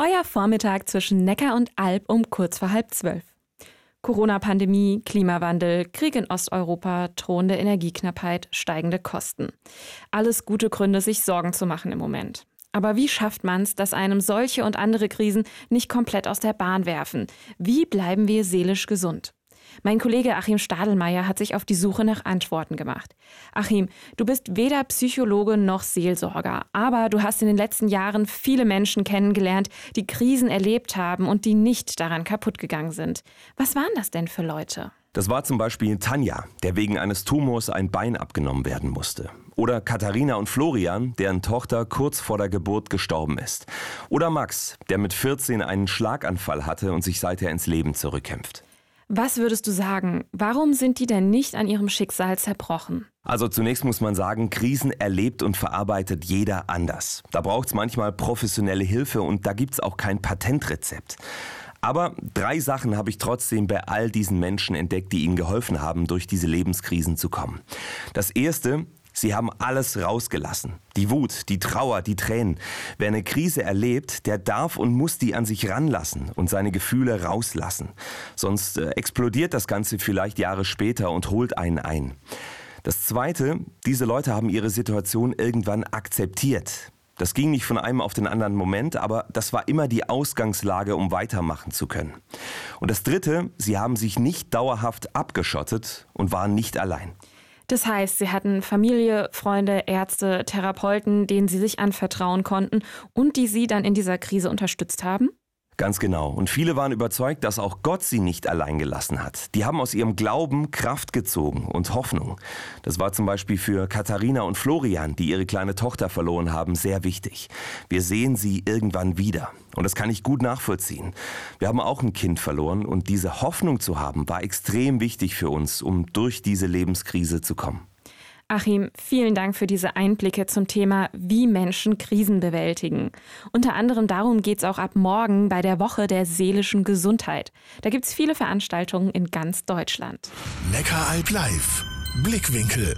Euer Vormittag zwischen Neckar und Alb um kurz vor halb zwölf. Corona-Pandemie, Klimawandel, Krieg in Osteuropa, drohende Energieknappheit, steigende Kosten. Alles gute Gründe, sich Sorgen zu machen im Moment. Aber wie schafft man es, dass einem solche und andere Krisen nicht komplett aus der Bahn werfen? Wie bleiben wir seelisch gesund? Mein Kollege Achim Stadelmeier hat sich auf die Suche nach Antworten gemacht. Achim, du bist weder Psychologe noch Seelsorger, aber du hast in den letzten Jahren viele Menschen kennengelernt, die Krisen erlebt haben und die nicht daran kaputt gegangen sind. Was waren das denn für Leute? Das war zum Beispiel Tanja, der wegen eines Tumors ein Bein abgenommen werden musste. Oder Katharina und Florian, deren Tochter kurz vor der Geburt gestorben ist. Oder Max, der mit 14 einen Schlaganfall hatte und sich seither ins Leben zurückkämpft. Was würdest du sagen? Warum sind die denn nicht an ihrem Schicksal zerbrochen? Also zunächst muss man sagen, Krisen erlebt und verarbeitet jeder anders. Da braucht es manchmal professionelle Hilfe und da gibt es auch kein Patentrezept. Aber drei Sachen habe ich trotzdem bei all diesen Menschen entdeckt, die ihnen geholfen haben, durch diese Lebenskrisen zu kommen. Das erste, Sie haben alles rausgelassen. Die Wut, die Trauer, die Tränen. Wer eine Krise erlebt, der darf und muss die an sich ranlassen und seine Gefühle rauslassen. Sonst äh, explodiert das Ganze vielleicht Jahre später und holt einen ein. Das Zweite, diese Leute haben ihre Situation irgendwann akzeptiert. Das ging nicht von einem auf den anderen Moment, aber das war immer die Ausgangslage, um weitermachen zu können. Und das Dritte, sie haben sich nicht dauerhaft abgeschottet und waren nicht allein. Das heißt, sie hatten Familie, Freunde, Ärzte, Therapeuten, denen sie sich anvertrauen konnten und die sie dann in dieser Krise unterstützt haben? Ganz genau. Und viele waren überzeugt, dass auch Gott sie nicht allein gelassen hat. Die haben aus ihrem Glauben Kraft gezogen und Hoffnung. Das war zum Beispiel für Katharina und Florian, die ihre kleine Tochter verloren haben, sehr wichtig. Wir sehen sie irgendwann wieder. Und das kann ich gut nachvollziehen. Wir haben auch ein Kind verloren und diese Hoffnung zu haben, war extrem wichtig für uns, um durch diese Lebenskrise zu kommen. Achim, vielen Dank für diese Einblicke zum Thema, wie Menschen Krisen bewältigen. Unter anderem darum geht es auch ab morgen bei der Woche der seelischen Gesundheit. Da gibt es viele Veranstaltungen in ganz Deutschland. Neckaralb live. Blickwinkel